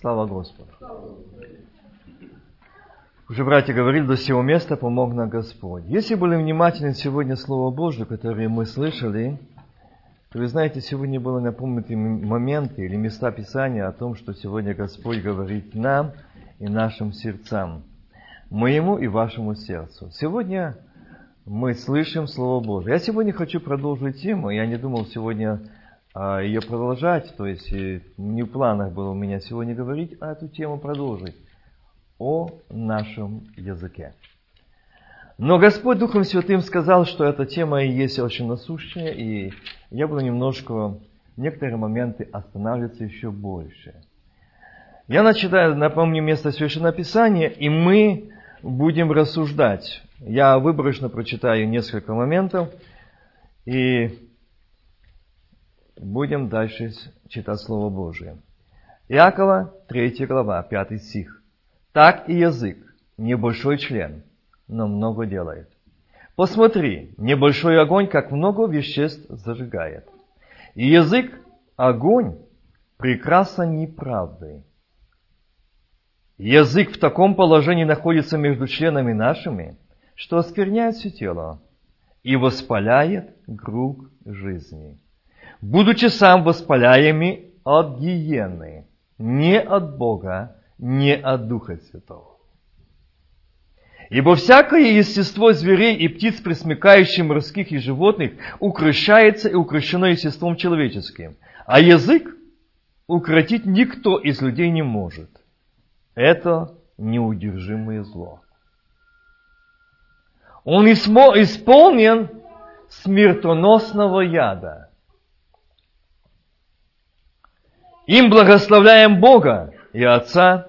Слава Господу. Уже братья говорили, до сего места помог нам Господь. Если были внимательны сегодня Слово Божье, которое мы слышали, то вы знаете, сегодня было напомнены моменты или места Писания о том, что сегодня Господь говорит нам и нашим сердцам, моему и вашему сердцу. Сегодня мы слышим Слово Божье. Я сегодня хочу продолжить тему. Я не думал сегодня ее продолжать, то есть не в планах было у меня сегодня говорить, а эту тему продолжить о нашем языке. Но Господь Духом Святым сказал, что эта тема и есть очень насущная, и я буду немножко некоторые моменты останавливаться еще больше. Я начитаю, напомню, место Священного Писания, и мы будем рассуждать. Я выборочно прочитаю несколько моментов, и будем дальше читать Слово Божие. Иакова, 3 глава, 5 стих. Так и язык, небольшой член, но много делает. Посмотри, небольшой огонь, как много веществ зажигает. И язык, огонь, прекрасно неправдой. Язык в таком положении находится между членами нашими, что оскверняет все тело и воспаляет круг жизни. Будучи сам воспаляемый от гиены, не от Бога, не от Духа Святого. Ибо всякое естество зверей и птиц, пресмыкающих морских и животных, укращается и укращено естеством человеческим. А язык укротить никто из людей не может. Это неудержимое зло. Он исполнен смертоносного яда. Им благословляем Бога, и Отца,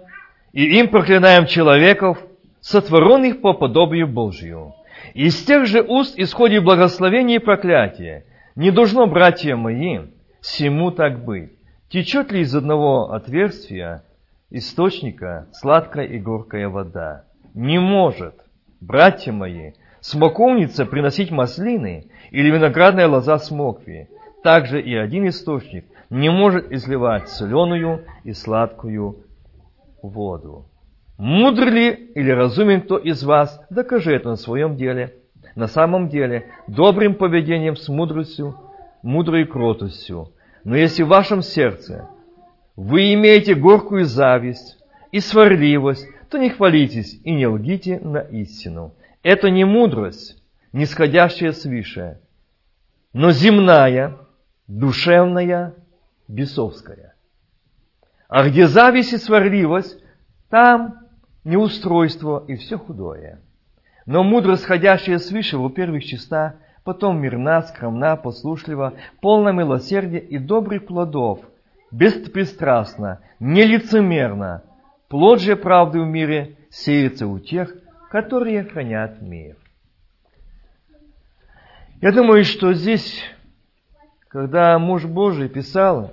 и им проклинаем человеков, сотворенных по подобию Божью. Из тех же уст исходит благословение и проклятие. Не должно, братья мои, всему так быть. Течет ли из одного отверстия источника сладкая и горькая вода? Не может, братья мои, смоковница приносить маслины или виноградная лоза смокви. Также и один источник не может изливать соленую и сладкую воду. Мудр ли или разумен кто из вас, докажи это на своем деле. На самом деле, добрым поведением с мудростью, мудрой кротостью. Но если в вашем сердце вы имеете горькую зависть и сварливость, то не хвалитесь и не лгите на истину. Это не мудрость, нисходящая свыше, но земная, душевная, бесовская. А где зависть и сварливость, там неустройство и все худое. Но мудрость, сходящая свыше, во-первых, чиста, потом мирна, скромна, послушлива, полна милосердия и добрых плодов, беспристрастна, нелицемерна. Плод же правды в мире сеется у тех, которые хранят мир. Я думаю, что здесь, когда муж Божий писал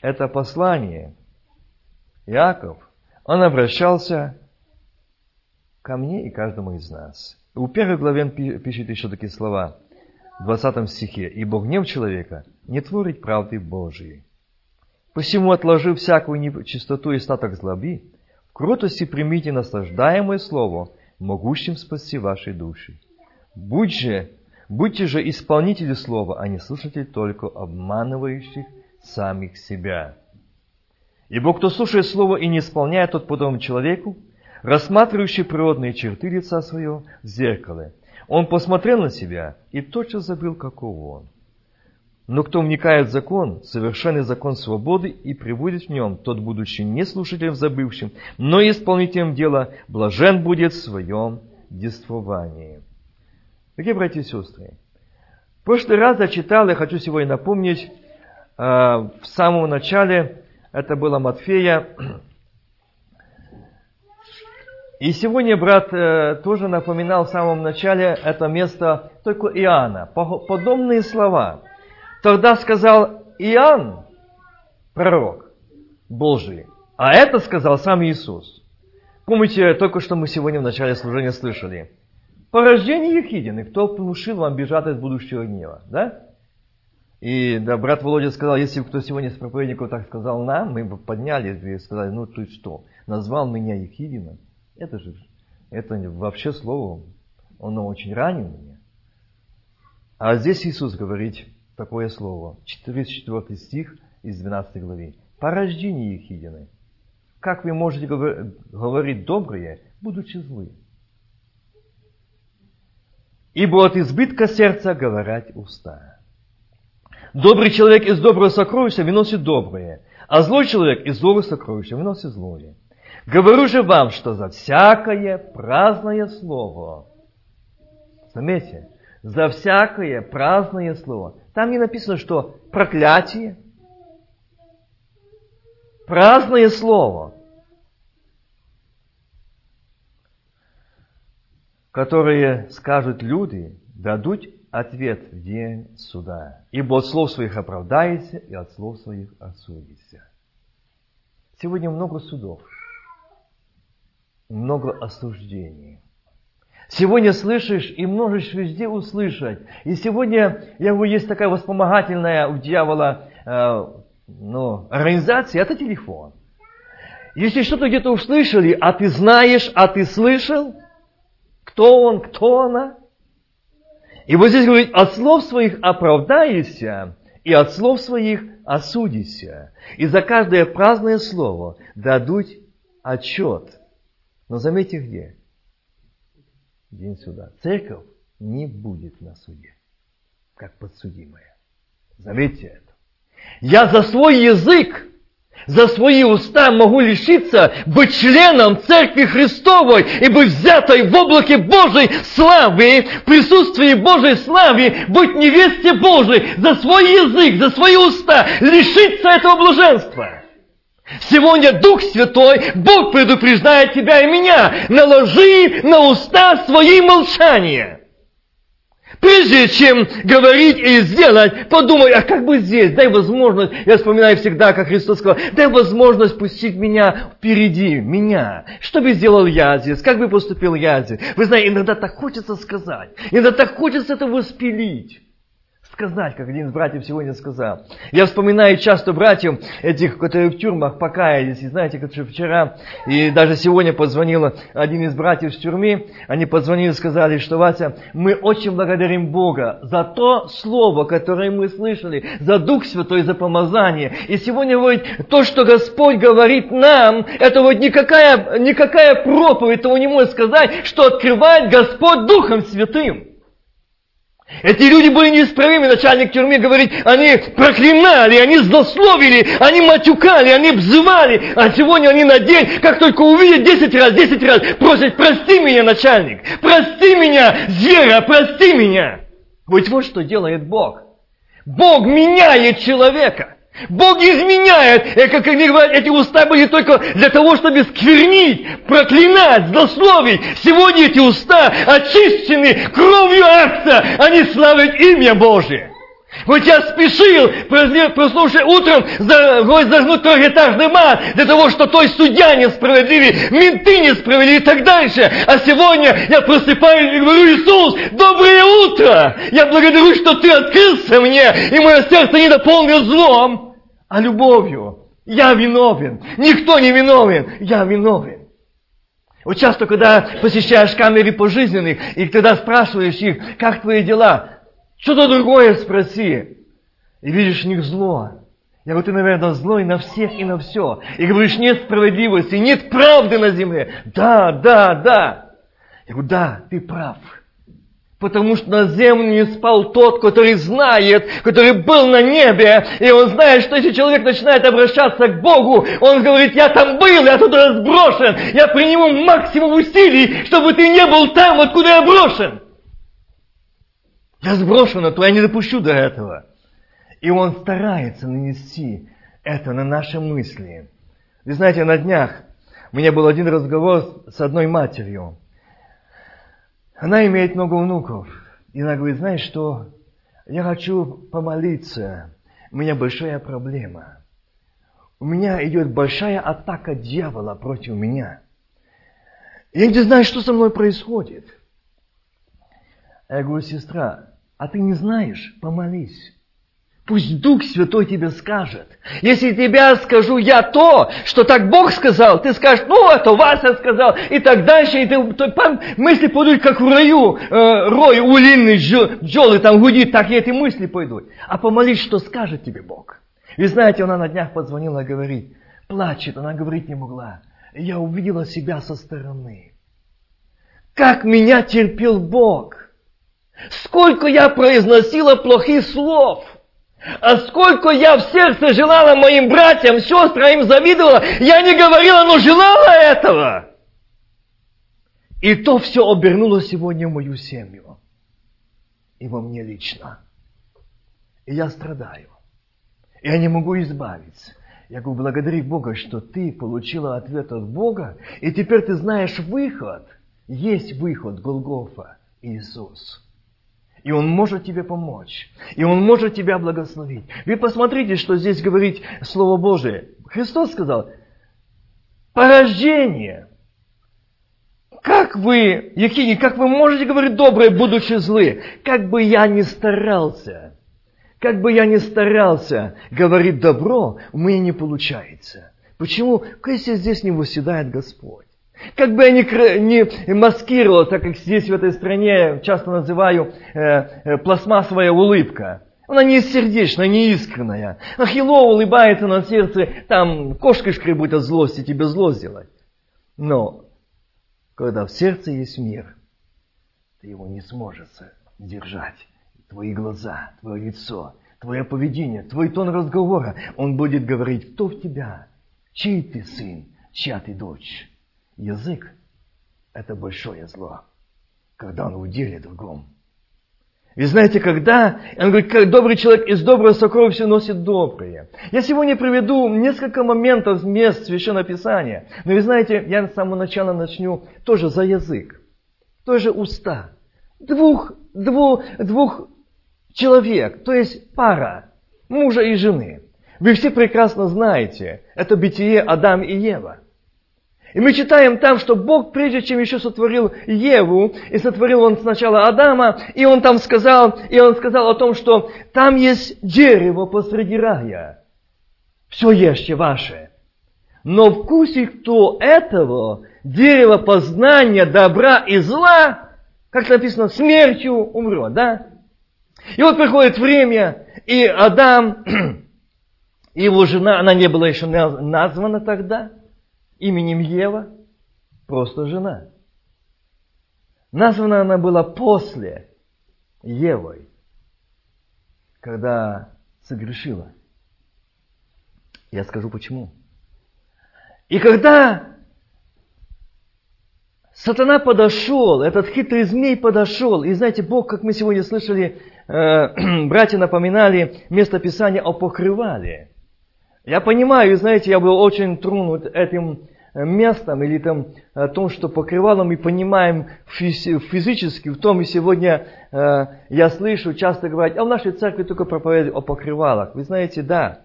это послание, Иаков, он обращался ко мне и каждому из нас. У первой главе пишет еще такие слова, в 20 стихе, «Ибо гнев человека не творит правды Божией. Посему, отложив всякую нечистоту и статок злоби, в кротости примите наслаждаемое слово, могущим спасти ваши души. Будь же, будьте же исполнители слова, а не слушатели только обманывающих самих себя. Ибо кто слушает слово и не исполняет, тот подобен человеку, рассматривающий природные черты лица своего в зеркале. Он посмотрел на себя и тотчас забыл, каков он. Но кто вникает в закон, совершенный закон свободы и приводит в нем, тот, будучи не слушателем забывшим, но исполнителем дела, блажен будет в своем действовании. Дорогие братья и сестры, в прошлый раз я читал, я хочу сегодня напомнить, а, в самом начале, это было Матфея. И сегодня брат э, тоже напоминал в самом начале это место только Иоанна. Подобные слова. Тогда сказал Иоанн, пророк Божий, а это сказал сам Иисус. Помните, только что мы сегодня в начале служения слышали. Порождение Ехидины, кто внушил вам бежать от будущего гнева, да? И да, брат Володя сказал, если бы кто сегодня с проповедников так сказал нам, мы бы подняли и сказали, ну ты что, назвал меня Ехидином? Это же, это вообще слово, оно очень ранило меня. А здесь Иисус говорит такое слово, 34 стих из 12 главы. По рождению Ехидины. Как вы можете говорить доброе, будучи злы? Ибо от избытка сердца говорят уста. Добрый человек из доброго сокровища выносит доброе, а злой человек из злого сокровища выносит злое. Говорю же вам, что за всякое праздное слово, заметьте, за всякое праздное слово, там не написано, что проклятие, праздное слово, которое скажут люди, дадут ответ в день суда. Ибо от слов своих оправдайся и от слов своих осудишься. Сегодня много судов, много осуждений. Сегодня слышишь и можешь везде услышать. И сегодня, я говорю, есть такая воспомогательная у дьявола э, ну, организация, это телефон. Если что-то где-то услышали, а ты знаешь, а ты слышал, кто он, кто она, и вот здесь говорит, от слов своих оправдайся, и от слов своих осудися. И за каждое праздное слово дадут отчет. Но заметьте где? День суда. Церковь не будет на суде, как подсудимая. Заметьте это. Я за свой язык за свои уста могу лишиться быть членом Церкви Христовой и быть взятой в облаке Божьей славы, в присутствии Божьей славы, быть невесте Божией за свой язык, за свои уста, лишиться этого блаженства. Сегодня Дух Святой, Бог предупреждает тебя и меня, наложи на уста свои молчания. Прежде чем говорить и сделать, подумай, а как бы здесь, дай возможность, я вспоминаю всегда, как Христос сказал, дай возможность пустить меня впереди, меня. Что бы сделал я здесь, как бы поступил я здесь. Вы знаете, иногда так хочется сказать, иногда так хочется это воспилить сказать, как один из братьев сегодня сказал. Я вспоминаю часто братьев, этих, которые в тюрьмах покаялись. И знаете, как вчера и даже сегодня позвонил один из братьев в тюрьме. Они позвонили и сказали, что, Вася, мы очень благодарим Бога за то слово, которое мы слышали, за Дух Святой, за помазание. И сегодня, вот, то, что Господь говорит нам, это вот никакая, никакая проповедь того не может сказать, что открывает Господь Духом Святым. Эти люди были неисправимы, начальник тюрьмы говорит, они проклинали, они злословили, они матюкали, они бзывали, а сегодня они на день, как только увидят десять раз, десять раз, просят, прости меня, начальник, прости меня, звера, прости меня. Ведь вот что делает Бог. Бог меняет человека. Бог изменяет. И, как говорят, эти уста были только для того, чтобы сквернить, проклинать, злословить. Сегодня эти уста очищены кровью акта. Они славят имя Божие. Вот я спешил, проснувшись утром, зажгнуть трехэтажный мат, для того, что той судья несправедливый, менты несправедливы и так дальше. А сегодня я просыпаюсь и говорю, Иисус, доброе утро! Я благодарю, что Ты открылся мне, и мое сердце не наполнил злом а любовью. Я виновен. Никто не виновен. Я виновен. Вот часто, когда посещаешь камеры пожизненных, и тогда спрашиваешь их, как твои дела, что-то другое спроси. И видишь в них зло. Я говорю, ты, наверное, злой на всех и на все. И говоришь, нет справедливости, нет правды на земле. Да, да, да. Я говорю, да, ты прав. Потому что на землю не спал тот, который знает, который был на небе, и он знает, что если человек начинает обращаться к Богу, он говорит, я там был, я туда сброшен, я приниму максимум усилий, чтобы ты не был там, откуда я брошен. Я сброшен, а то я не допущу до этого. И он старается нанести это на наши мысли. Вы знаете, на днях у меня был один разговор с одной матерью. Она имеет много внуков. И она говорит, знаешь что, я хочу помолиться. У меня большая проблема. У меня идет большая атака дьявола против меня. Я не знаю, что со мной происходит. Я говорю, сестра, а ты не знаешь, помолись. Пусть Дух Святой тебе скажет. Если тебя скажу я то, что так Бог сказал, ты скажешь, ну, это Вася сказал, и так дальше, и ты, то, мысли пойдут, как в раю, э, рой улинный, пчелы там гудит, так и эти мысли пойдут. А помолись, что скажет тебе Бог. И знаете, она на днях позвонила говорит, плачет, она говорить не могла. Я увидела себя со стороны. Как меня терпел Бог. Сколько я произносила плохих слов – а сколько я в сердце желала моим братьям, сестрам, им завидовала, я не говорила, но желала этого. И то все обернуло сегодня мою семью. И во мне лично. И я страдаю. И я не могу избавиться. Я говорю, благодари Бога, что ты получила ответ от Бога, и теперь ты знаешь выход. Есть выход, Голгофа, Иисус. И Он может тебе помочь. И Он может тебя благословить. Вы посмотрите, что здесь говорит Слово Божие. Христос сказал, порождение. Как вы, Евгений, как вы можете говорить доброе, будучи злы? Как бы я ни старался, как бы я ни старался говорить добро, у меня не получается. Почему? Если здесь не восседает Господь. Как бы я ни, ни маскировал, так как здесь в этой стране часто называю э, э, пластмассовая улыбка. Она не сердечная, не искренняя. Ахилло улыбается на сердце, там кошка шкребут от злости, тебе зло сделать. Но, когда в сердце есть мир, ты его не сможешь держать. Твои глаза, твое лицо, твое поведение, твой тон разговора, он будет говорить, кто в тебя, чей ты сын, чья ты дочь. Язык – это большое зло, когда он в деле другом. Вы знаете, когда, он говорит, как добрый человек из доброго сокровища носит доброе. Я сегодня приведу несколько моментов, мест Священного Писания. Но вы знаете, я с самого начала начну тоже за язык. Тоже уста. Двух, двух, двух человек, то есть пара, мужа и жены. Вы все прекрасно знаете, это бытие Адам и Ева – и мы читаем там, что Бог, прежде чем еще сотворил Еву, и сотворил он сначала Адама, и он там сказал, и он сказал о том, что там есть дерево посреди рая. Все ешьте ваше. Но вкусе кто этого, дерево познания добра и зла, как написано, смертью умрет, да? И вот приходит время, и Адам, и его жена, она не была еще названа тогда – именем Ева, просто жена. Названа она была после Евой, когда согрешила. Я скажу почему. И когда сатана подошел, этот хитрый змей подошел, и знаете, Бог, как мы сегодня слышали, э, братья напоминали место Писания о покрывале. Я понимаю, знаете, я был очень тронут этим э, местом или там о э, том, что покрывало мы понимаем физически, в том и сегодня э, я слышу часто говорить, а в нашей церкви только проповедуют о покрывалах. Вы знаете, да,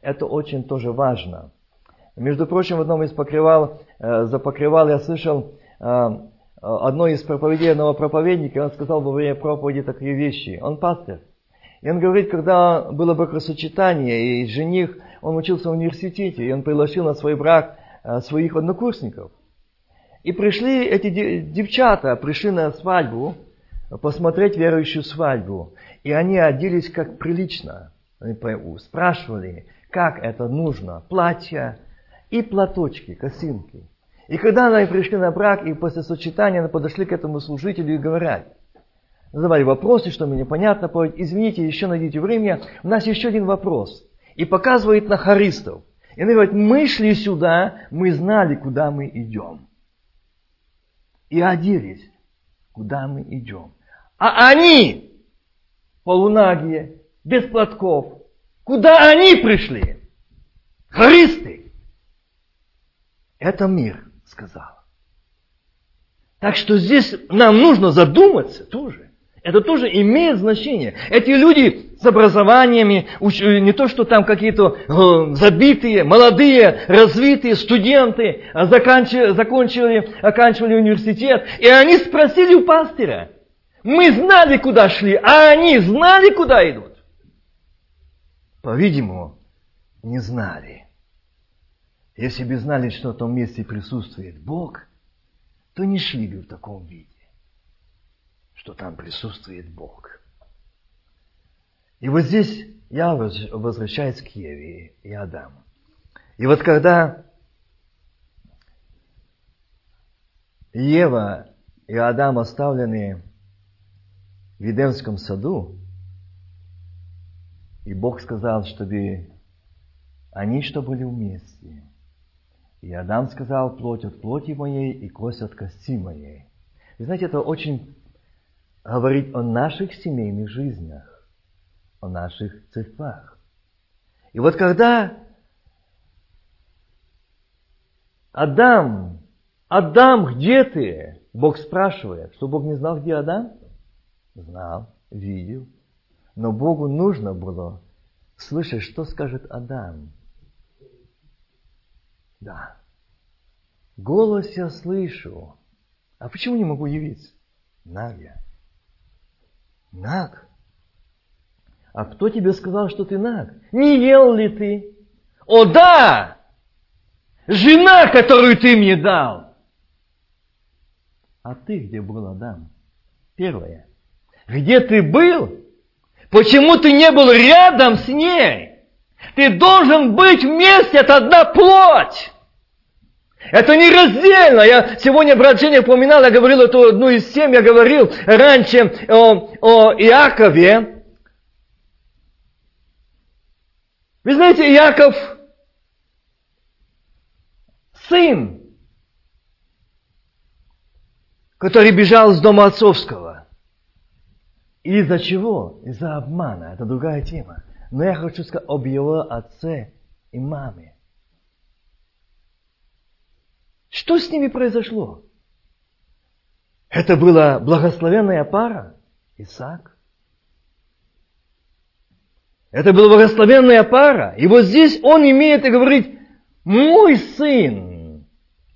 это очень тоже важно. Между прочим, в одном из покрывал, за покрывал я слышал одно из проповедей одного проповедника, он сказал во время проповеди такие вещи. Он пастор. И он говорит, когда было бракосочетание, и жених он учился в университете, и он пригласил на свой брак э, своих однокурсников. И пришли эти девчата, пришли на свадьбу, посмотреть верующую свадьбу. И они оделись как прилично. Они спрашивали, как это нужно. Платья и платочки, косинки. И когда они пришли на брак, и после сочетания они подошли к этому служителю и говорят, задавали вопросы, что мне непонятно, извините, еще найдите время, у нас еще один вопрос и показывает на харистов. И они говорят, мы шли сюда, мы знали, куда мы идем. И оделись, куда мы идем. А они, полунагие, без платков, куда они пришли? Харисты. Это мир, сказал. Так что здесь нам нужно задуматься тоже. Это тоже имеет значение. Эти люди с образованиями, не то, что там какие-то э, забитые, молодые, развитые студенты, а заканчивали, закончили, оканчивали университет, и они спросили у пастыря, мы знали, куда шли, а они знали, куда идут. по-видимому, не знали. Если бы знали, что в том месте присутствует Бог, то не шли бы в таком виде, что там присутствует Бог. И вот здесь я возвращаюсь к Еве и Адаму. И вот когда Ева и Адам оставлены в Едемском саду, и Бог сказал, чтобы они что были вместе. И Адам сказал, плоть от плоти моей и кость от кости моей. Вы знаете, это очень говорит о наших семейных жизнях, о наших церквах. И вот когда Адам, Адам, где ты? Бог спрашивает, что Бог не знал, где Адам? Знал, видел. Но Богу нужно было слышать, что скажет Адам. Да. Голос я слышу. А почему не могу явиться? Наг я. Наг. А кто тебе сказал, что ты наг? Не ел ли ты? О да! Жена, которую ты мне дал. А ты где был, Адам? Первое. Где ты был? Почему ты не был рядом с ней? Ты должен быть вместе, это одна плоть. Это не раздельно. Я сегодня брат Женя упоминал, я говорил эту одну из тем, я говорил раньше о, о Иакове. Вы знаете, Иаков сын, который бежал с дома отцовского. Из-за чего? Из-за обмана. Это другая тема. Но я хочу сказать об его отце и маме. Что с ними произошло? Это была благословенная пара, Исаак. Это была благословенная пара. И вот здесь он имеет и говорит, мой сын.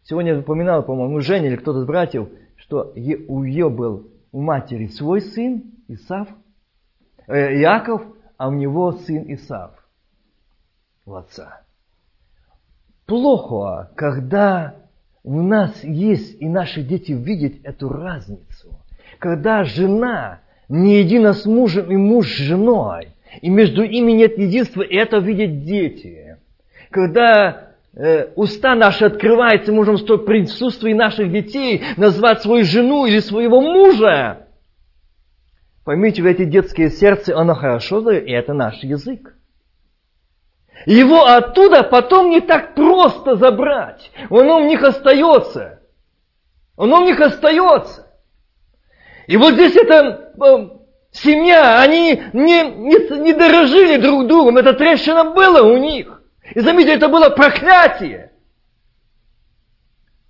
Сегодня я упоминал, по-моему, Женя или кто-то из братьев, что у ее был у матери свой сын, Исав, э, Иаков, а у него сын Исав, у отца. Плохо, когда у нас есть, и наши дети видят эту разницу. Когда жена не едина с мужем и муж с женой, и между ими нет единства, и это видят дети. Когда э, уста наши открываются, можем в присутствии наших детей назвать свою жену или своего мужа. Поймите, в эти детские сердца оно хорошо и это наш язык. Его оттуда потом не так просто забрать. Оно в них остается. Оно в них остается. И вот здесь эта э, семья, они не, не, не дорожили друг другом. Это трещина была у них. И заметьте, это было проклятие.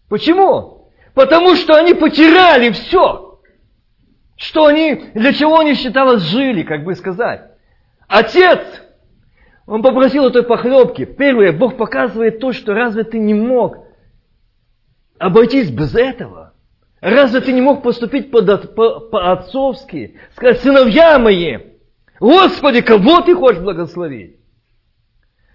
Почему? Потому что они потеряли все. Что они, для чего они считалось жили, как бы сказать. Отец он попросил этой похлебки. Первое, Бог показывает то, что разве ты не мог обойтись без этого? Разве ты не мог поступить по-отцовски? По, сказать, сыновья мои, Господи, кого ты хочешь благословить?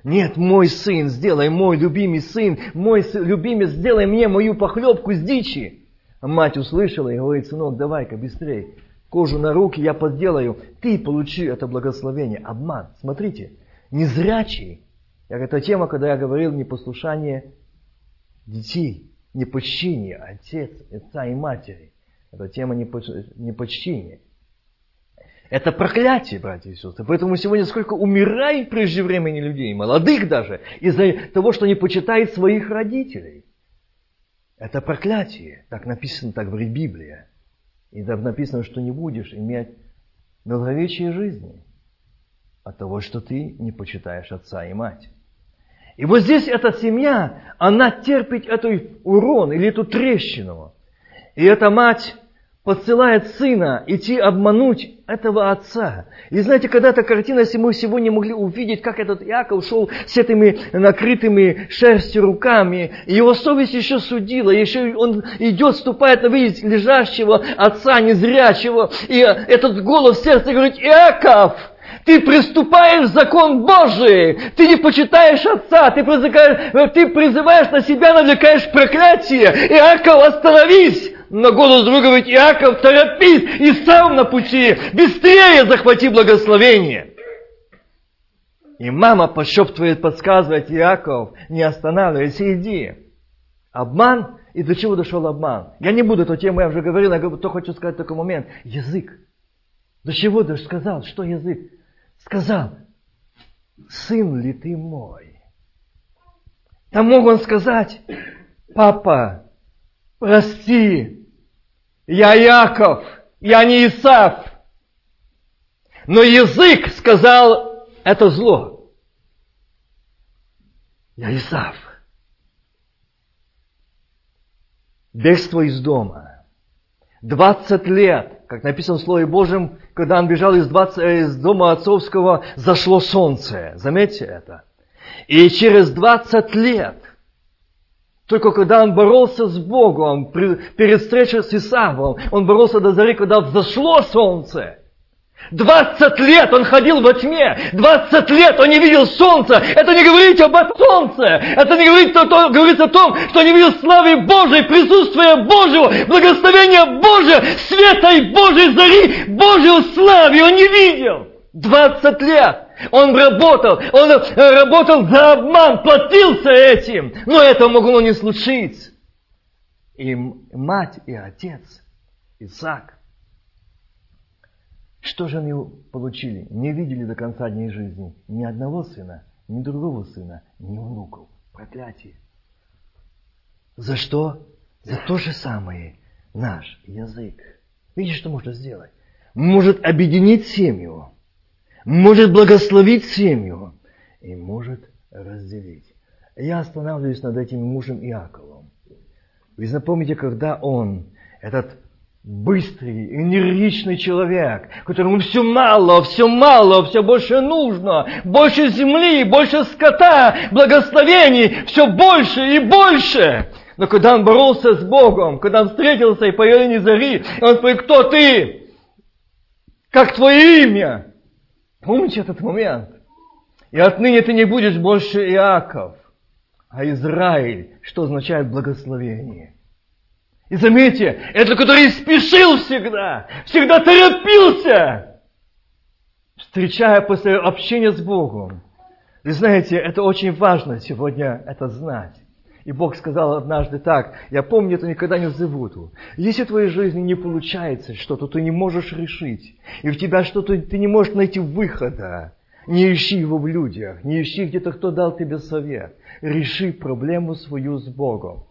Нет, мой сын, сделай, мой любимый сын, мой любимец, сделай мне мою похлебку с дичи. А мать услышала и говорит, сынок, давай-ка быстрее, кожу на руки я подделаю, ты получи это благословение. Обман. Смотрите, незрячий. Это тема, когда я говорил непослушание детей, непочтение отец, отца и матери. Это тема непочтения. Это проклятие, братья и сестры. Поэтому сегодня сколько умирает прежде времени людей, молодых даже, из-за того, что не почитают своих родителей. Это проклятие. Так написано, так говорит Библия. И там написано, что не будешь иметь долговечие жизни от того, что ты не почитаешь отца и мать. И вот здесь эта семья, она терпит этот урон или эту трещину. И эта мать посылает сына идти обмануть этого отца. И знаете, когда эта картина, если мы сегодня могли увидеть, как этот Иаков шел с этими накрытыми шерстью руками, и его совесть еще судила, еще он идет, ступает на видеть лежащего отца незрячего, и этот голос в сердце говорит, Иаков, Ты приступаешь закон Божий. Ты не почитаешь отца. Ты призываешь, ты призываешь на себя, навлекаешь проклятие. Иаков, остановись! Но голос друга говорит, Иаков, торопись и сам на пути. Быстрее захвати благословение. И мама пошептывает, подсказывает, Иаков, не останавливайся, иди. Обман, и до чего дошел обман? Я не буду эту тему, я уже говорил, я то хочу сказать такой момент. Язык. До чего даже сказал, что язык? Сказал, сын ли ты мой? Там мог он сказать, папа, прости, я Яков, я не Исав. Но язык сказал, это зло. Я Исав. Бегство из дома. Двадцать лет, как написано в Слове Божьем, когда он бежал из, 20, э, из дома отцовского, зашло солнце. Заметьте это. И через двадцать лет только когда он боролся с Богом, перед встречей с Исавом, он боролся до зари, когда взошло солнце. Двадцать лет он ходил во тьме, двадцать лет он не видел солнца. Это не говорит об солнце, это не говорит, то, то, говорит о том, что не видел славы Божьей, присутствия Божьего, благословения Божьего, света и Божьей зари, Божьего славы он не видел. Двадцать лет. Он работал, он работал за обман, платился этим. Но это могло не случиться. И мать, и отец, Исаак, что же они получили? Не видели до конца дней жизни ни одного сына, ни другого сына, ни внуков. Проклятие. За что? За то же самое наш язык. Видишь, что можно сделать? Может объединить семью может благословить семью и может разделить. Я останавливаюсь над этим мужем Иаковом. Вы запомните, когда он, этот быстрый, энергичный человек, которому все мало, все мало, все больше нужно, больше земли, больше скота, благословений, все больше и больше. Но когда он боролся с Богом, когда он встретился и появление зари, он говорит, кто ты? Как твое имя? Помните этот момент? И отныне ты не будешь больше Иаков, а Израиль, что означает благословение. И заметьте, это который спешил всегда, всегда торопился, встречая после общения с Богом. Вы знаете, это очень важно сегодня это знать. И Бог сказал однажды так, я помню, это никогда не забуду. Если в твоей жизни не получается что-то, ты не можешь решить, и в тебя что-то, ты не можешь найти выхода, не ищи его в людях, не ищи где-то, кто дал тебе совет. Реши проблему свою с Богом.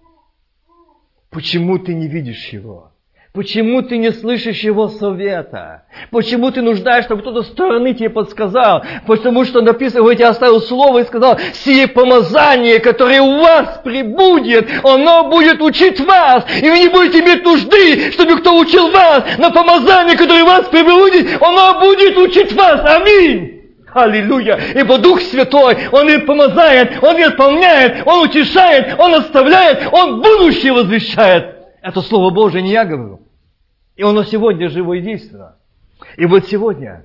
Почему ты не видишь его? Почему ты не слышишь его совета? Почему ты нуждаешься, чтобы кто-то стороны тебе подсказал? Потому что написано, я оставил слово и сказал, сие помазание, которое у вас прибудет, оно будет учить вас, и вы не будете иметь нужды, чтобы кто учил вас, но помазание, которое у вас прибудет, оно будет учить вас. Аминь. Аллилуйя! Ибо Дух Святой, Он и помазает, Он и исполняет, Он утешает, Он оставляет, Он будущее возвещает. Это Слово Божие не я говорю. И оно сегодня живо и действенно. И вот сегодня,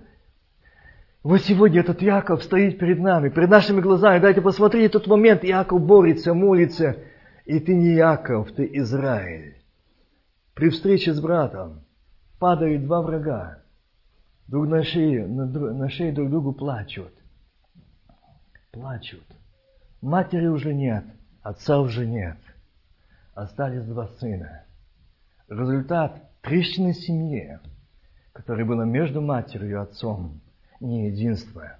вот сегодня этот Яков стоит перед нами, перед нашими глазами. Дайте посмотреть тот момент. Яков борется, молится. И ты не Яков, ты Израиль. При встрече с братом падают два врага. Друг на шее, на, на шее друг другу плачут. Плачут. Матери уже нет, отца уже нет. Остались два сына. Результат трещины семье, которая была между матерью и отцом, не единство.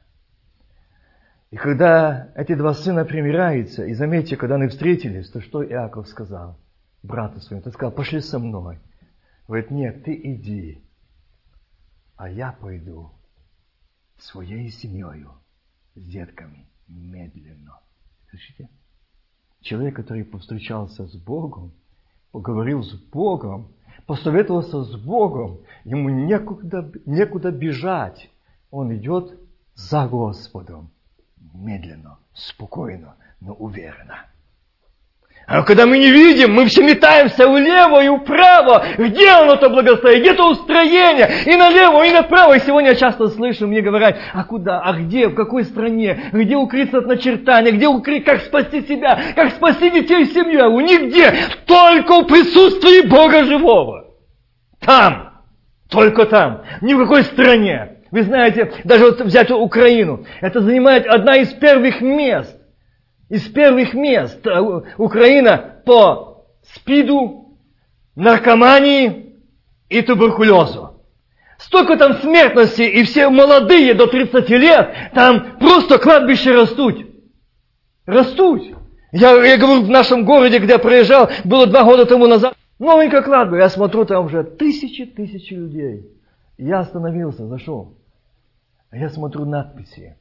И когда эти два сына примиряются, и заметьте, когда они встретились, то что Иаков сказал брату своему? Он сказал, пошли со мной. Говорит, нет, ты иди, а я пойду своей семьей, с детками, медленно. Слышите? Человек, который повстречался с Богом, поговорил с Богом, посоветовался с Богом, ему некуда, некуда бежать. Он идет за Господом. Медленно, спокойно, но уверенно. А когда мы не видим, мы все метаемся влево и вправо. Где оно то благословение? Где то устроение? И налево, и направо. И сегодня я часто слышу, мне говорят, а куда, а где, в какой стране? Где укрыться от начертания? Где укрыть, как спасти себя? Как спасти детей и семью? У нигде. Только в присутствии Бога живого. Там. Только там. Ни в какой стране. Вы знаете, даже вот взять Украину. Это занимает одна из первых мест из первых мест э, Украина по спиду, наркомании и туберкулезу. Столько там смертности, и все молодые до 30 лет, там просто кладбища растут. Растут. Я, я говорю, в нашем городе, где я проезжал, было два года тому назад, новенькое кладбище. Я смотрю, там уже тысячи-тысячи людей. Я остановился, зашел. Я смотрю надписи.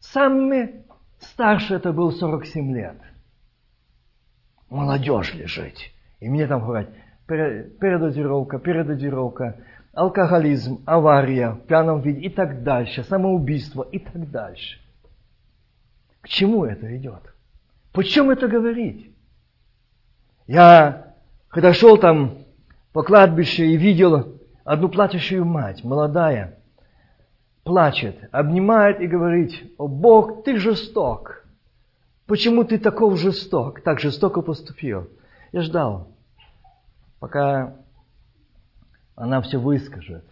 Самые Старше это был 47 лет. Молодежь лежит. И мне там говорят, передозировка, передозировка, алкоголизм, авария в пьяном виде и так дальше, самоубийство и так дальше. К чему это идет? Почему это говорить? Я, когда шел там по кладбищу и видел одну плачущую мать, молодая, плачет, обнимает и говорит, «О Бог, ты жесток! Почему ты таков жесток, так жестоко поступил?» Я ждал, пока она все выскажет.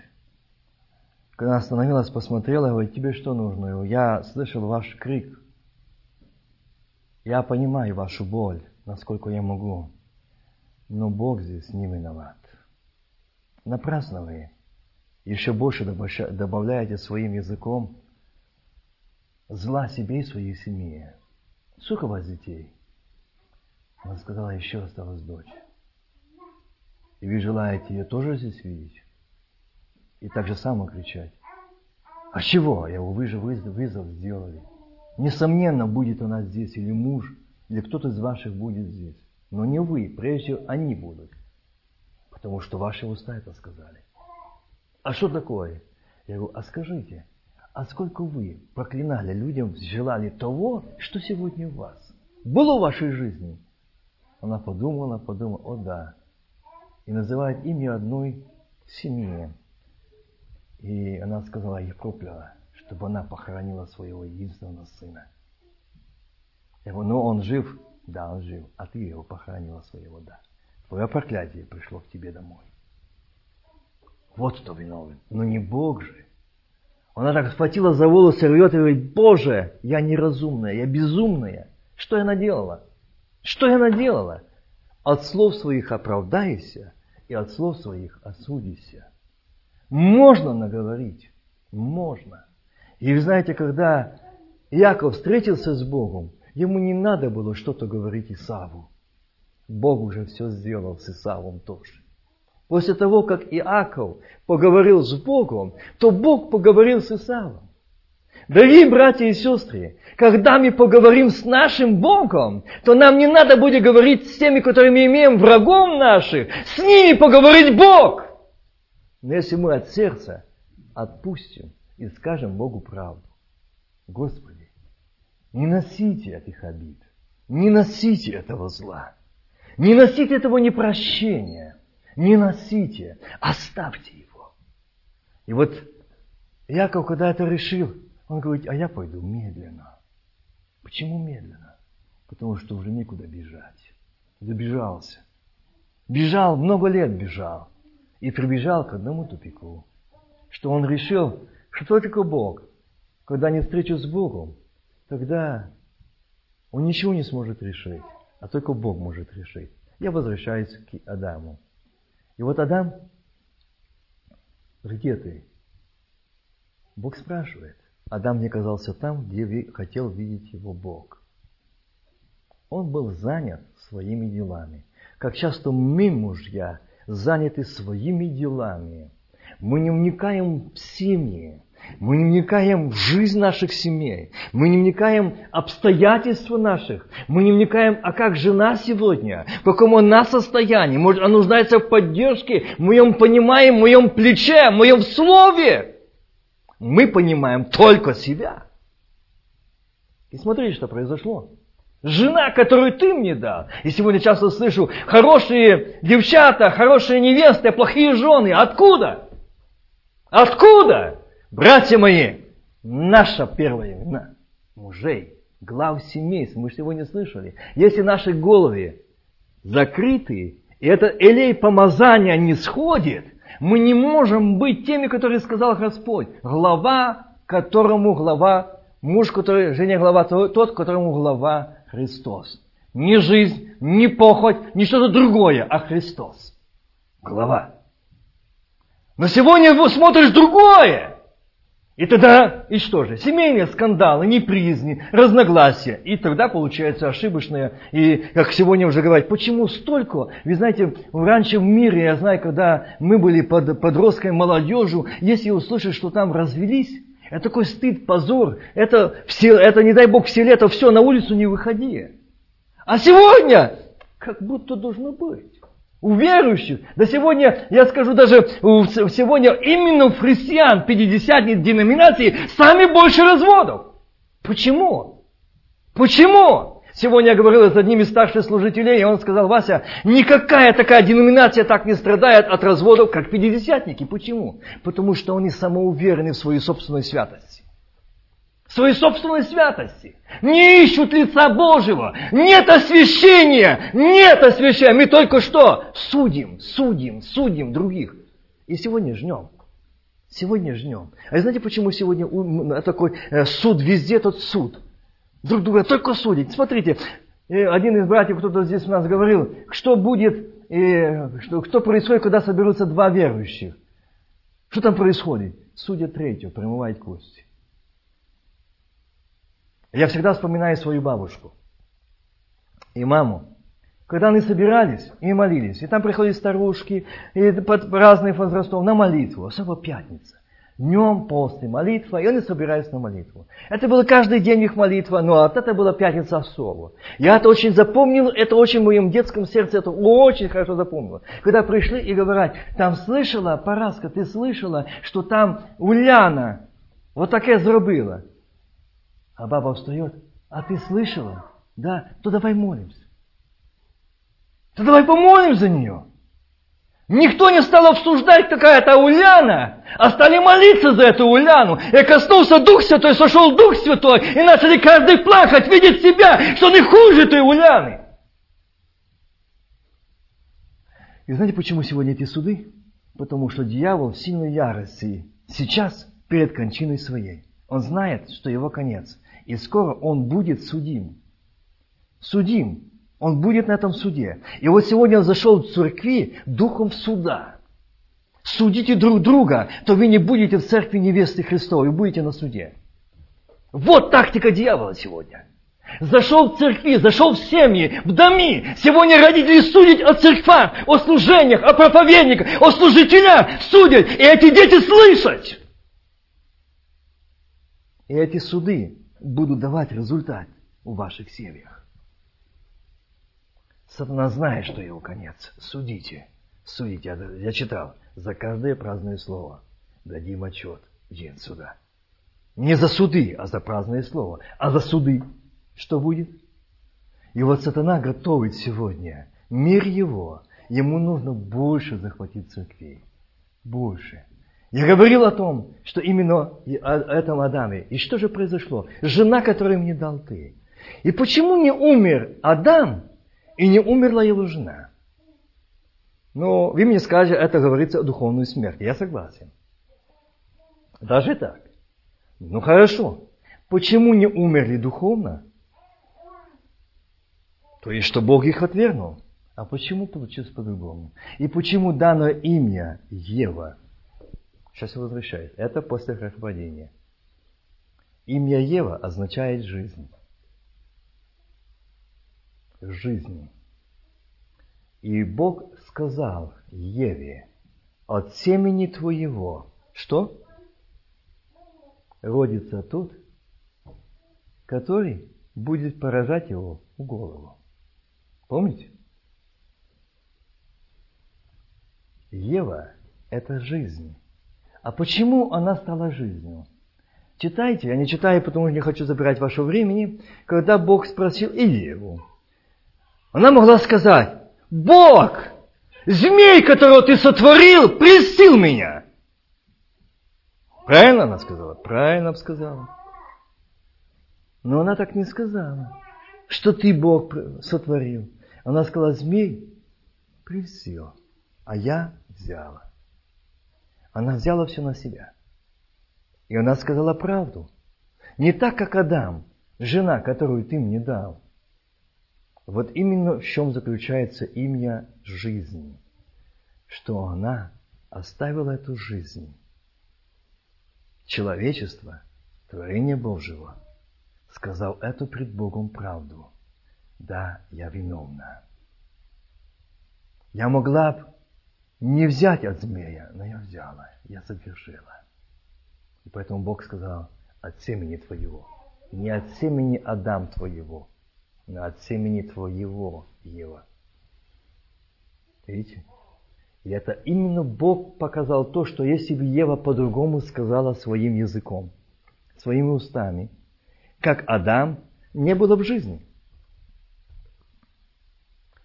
Когда остановилась, посмотрела, говорит, тебе что нужно? Я слышал ваш крик. Я понимаю вашу боль, насколько я могу. Но Бог здесь не виноват. Напрасно вы еще больше добавляете своим языком зла себе и своей семье. Сколько у вас детей? Она сказала, еще осталась дочь. И вы желаете ее тоже здесь видеть? И так же само кричать. А чего? Я вы же вызов сделали. Несомненно, будет она здесь, или муж, или кто-то из ваших будет здесь. Но не вы, прежде всего они будут. Потому что ваши уста это сказали. А что такое? Я говорю, а скажите, а сколько вы проклинали людям, желали того, что сегодня у вас? Было в вашей жизни? Она подумала, подумала, о да. И называет имя одной семьи. И она сказала, их прокляла, чтобы она похоронила своего единственного сына. Я говорю, ну он жив? Да, он жив. А ты его похоронила своего, да. Твое проклятие пришло к тебе домой. Вот кто виновен. Но не Бог же. Она так схватила за волосы, рвет и говорит, Боже, я неразумная, я безумная. Что я наделала? Что я наделала? От слов своих оправдайся и от слов своих осудися. Можно наговорить. Можно. И вы знаете, когда Яков встретился с Богом, ему не надо было что-то говорить Исаву. Бог уже все сделал с Исавом тоже. После того, как Иаков поговорил с Богом, то Бог поговорил с Исавом. Дорогие братья и сестры, когда мы поговорим с нашим Богом, то нам не надо будет говорить с теми, которыми имеем врагом наших, с ними поговорить Бог. Но если мы от сердца отпустим и скажем Богу правду, Господи, не носите этих обид, не носите этого зла, не носите этого непрощения, не носите, оставьте его. И вот Яков, когда это решил, он говорит, а я пойду медленно. Почему медленно? Потому что уже некуда бежать. Забежался. Бежал, много лет бежал. И прибежал к одному тупику. Что он решил, что только Бог, когда не встречу с Богом, тогда он ничего не сможет решить, а только Бог может решить. Я возвращаюсь к Адаму. И вот Адам, где ты? Бог спрашивает. Адам не оказался там, где хотел видеть его Бог. Он был занят своими делами. Как часто мы, мужья, заняты своими делами. Мы не вникаем в семьи. Мы не вникаем в жизнь наших семей. Мы не вникаем в обстоятельства наших. Мы не вникаем, а как жена сегодня, в каком она состоянии. Может, она нуждается в поддержке, в моем понимании, в моем плече, в моем слове. Мы понимаем только себя. И смотрите, что произошло. Жена, которую ты мне дал. И сегодня часто слышу, хорошие девчата, хорошие невесты, плохие жены. Откуда? Откуда? Братья мои, наша первая вина мужей, глав семейств, мы же сегодня слышали. Если наши головы закрыты, и это элей помазания не сходит, мы не можем быть теми, которые сказал Господь. Глава, которому глава, муж, который, жене глава, тот, которому глава Христос. Не жизнь, не похоть, не что-то другое, а Христос. Глава. Но сегодня смотришь другое. И тогда, и что же, семейные скандалы, непризни, разногласия. И тогда получается ошибочное. И, как сегодня уже говорят, почему столько? Вы знаете, раньше в мире, я знаю, когда мы были под подросткой молодежью, если услышать, что там развелись, это такой стыд, позор. Это, все, это не дай бог, все лето, все, на улицу не выходи. А сегодня, как будто должно быть у верующих. Да сегодня, я скажу даже, сегодня именно в христиан, пятидесятник деноминации, сами больше разводов. Почему? Почему? Сегодня я говорил с одним из старших служителей, и он сказал, Вася, никакая такая деноминация так не страдает от разводов, как пятидесятники. Почему? Потому что они самоуверены в своей собственной святости своей собственной святости. Не ищут лица Божьего. Нет освящения. Нет освящения. Мы только что судим, судим, судим других. И сегодня жнем. Сегодня жнем. А знаете, почему сегодня такой э, суд везде, тот суд? Друг друга только судить. Смотрите, э, один из братьев, кто-то здесь у нас говорил, что будет, э, что, кто происходит, когда соберутся два верующих. Что там происходит? Судят третью, промывает кости. Я всегда вспоминаю свою бабушку и маму. Когда они собирались и молились, и там приходили старушки и под разных возрастов на молитву, особо пятница. Днем после молитва, и они собирались на молитву. Это было каждый день их молитва, но вот это была пятница особо. Я это очень запомнил, это очень в моем детском сердце, это очень хорошо запомнил. Когда пришли и говорят, там слышала, Параска, ты слышала, что там Уляна вот таке зробила. А баба встает, а ты слышала? Да, то давай молимся. То давай помолим за нее. Никто не стал обсуждать, какая это Уляна, а стали молиться за эту Уляну. И коснулся Дух Святой, сошел Дух Святой, и начали каждый плакать, видеть себя, что и хуже той Уляны. И знаете, почему сегодня эти суды? Потому что дьявол в сильной ярости сейчас перед кончиной своей. Он знает, что его конец. И скоро он будет судим. Судим. Он будет на этом суде. И вот сегодня он зашел в церкви духом суда. Судите друг друга, то вы не будете в церкви невесты Христовой, будете на суде. Вот тактика дьявола сегодня. Зашел в церкви, зашел в семьи, в доми. Сегодня родители судят о церквах, о служениях, о проповедниках, о служителях судят. И эти дети слышать. И эти суды будут давать результат в ваших семьях. Сатана знает, что его конец. Судите. Судите. Я читал. За каждое праздное слово дадим отчет в день суда. Не за суды, а за праздное слово. А за суды что будет? И вот сатана готовит сегодня мир его. Ему нужно больше захватить церквей. Больше. Я говорил о том, что именно о этом Адаме. И что же произошло? Жена, которую мне дал ты. И почему не умер Адам и не умерла его жена? Ну, вы мне скажете, это говорится о духовной смерти. Я согласен. Даже так. Ну хорошо. Почему не умерли духовно? То есть, что Бог их отвергнул. А почему получилось по-другому? И почему дано имя Ева? Сейчас возвращаюсь. Это после грехопадения. Имя Ева означает жизнь. Жизнь. И Бог сказал Еве, от семени твоего, что? Родится тот, который будет поражать его в голову. Помните? Ева – это жизнь. А почему она стала жизнью? Читайте, я не читаю, потому что не хочу забирать ваше времени. Когда Бог спросил Иеву, она могла сказать, Бог, змей, которого ты сотворил, прельстил меня. Правильно она сказала? Правильно сказала. Но она так не сказала, что ты Бог сотворил. Она сказала, змей прельстил, а я взяла. Она взяла все на себя. И она сказала правду. Не так, как Адам, жена, которую ты мне дал. Вот именно в чем заключается имя жизни. Что она оставила эту жизнь. Человечество, творение Божьего, сказал эту пред Богом правду. Да, я виновна. Я могла бы не взять от змея, но я взяла, я совершила. И поэтому Бог сказал, от семени твоего, не от семени Адам твоего, но от семени твоего, Ева. Видите? И это именно Бог показал то, что если бы Ева по-другому сказала своим языком, своими устами, как Адам, не было бы жизни.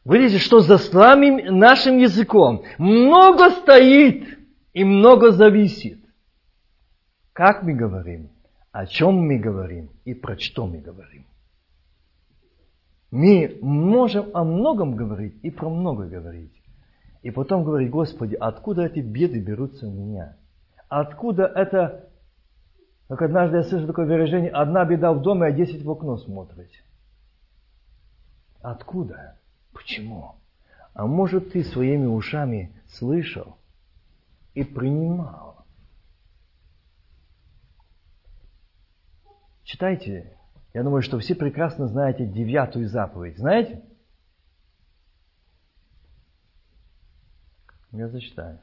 Вы видите, что за самим нашим языком много стоит и много зависит. Как мы говорим, о чем мы говорим и про что мы говорим. Мы можем о многом говорить и про много говорить. И потом говорить, Господи, откуда эти беды берутся у меня? Откуда это, как однажды я слышал такое выражение, одна беда в доме, а десять в окно смотрит. Откуда? Почему? А может, ты своими ушами слышал и принимал? Читайте. Я думаю, что все прекрасно знаете девятую заповедь. Знаете? Я зачитаю.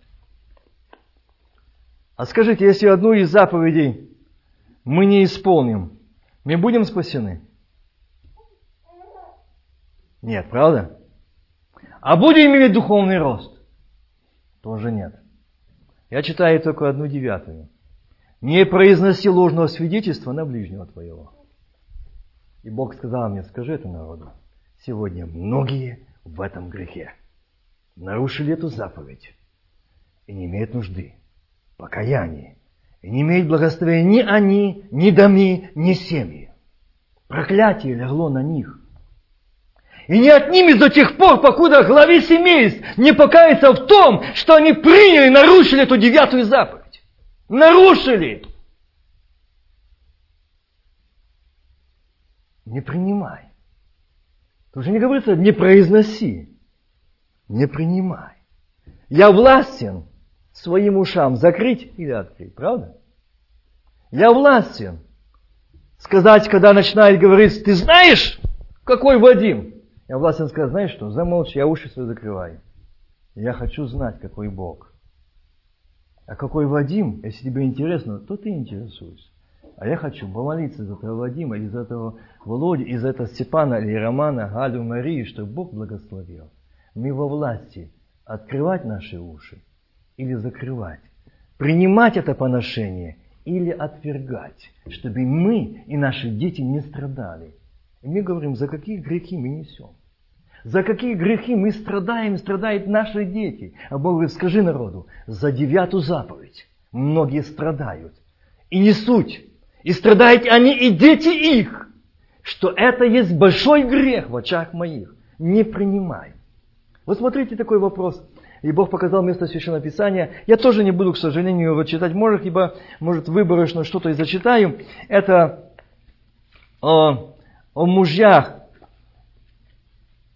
А скажите, если одну из заповедей мы не исполним, мы будем спасены? Нет, правда? А будем иметь духовный рост? Тоже нет. Я читаю только одну девятую. Не произноси ложного свидетельства на ближнего твоего. И Бог сказал мне, скажи это народу. Сегодня многие в этом грехе нарушили эту заповедь и не имеют нужды покаяния. И не имеют благословения ни они, ни доми, ни семьи. Проклятие легло на них – и не отнимет до тех пор, покуда главе семейств не покается в том, что они приняли, нарушили эту девятую заповедь. Нарушили. Не принимай. Тут же не говорится, не произноси. Не принимай. Я властен своим ушам закрыть или открыть, правда? Я властен сказать, когда начинает говорить, ты знаешь, какой Вадим? Я властен сказать, знаешь что, замолчи, я уши свои закрываю. Я хочу знать, какой Бог. А какой Вадим, если тебе интересно, то ты интересуйся. А я хочу помолиться за этого Вадима, и за этого Володю, и за этого Степана или Романа, Галю, Марию, чтобы Бог благословил. Мы во власти открывать наши уши или закрывать. Принимать это поношение или отвергать, чтобы мы и наши дети не страдали. И мы говорим, за какие грехи мы несем. За какие грехи мы страдаем, страдают наши дети. А Бог говорит, скажи народу, за девятую заповедь многие страдают. И не суть. И страдают они и дети их. Что это есть большой грех в очах моих. Не принимай. Вот смотрите такой вопрос. И Бог показал место Священного Писания. Я тоже не буду, к сожалению, его читать. Может, ибо, может, выборочно что-то и зачитаю. Это о, о мужьях,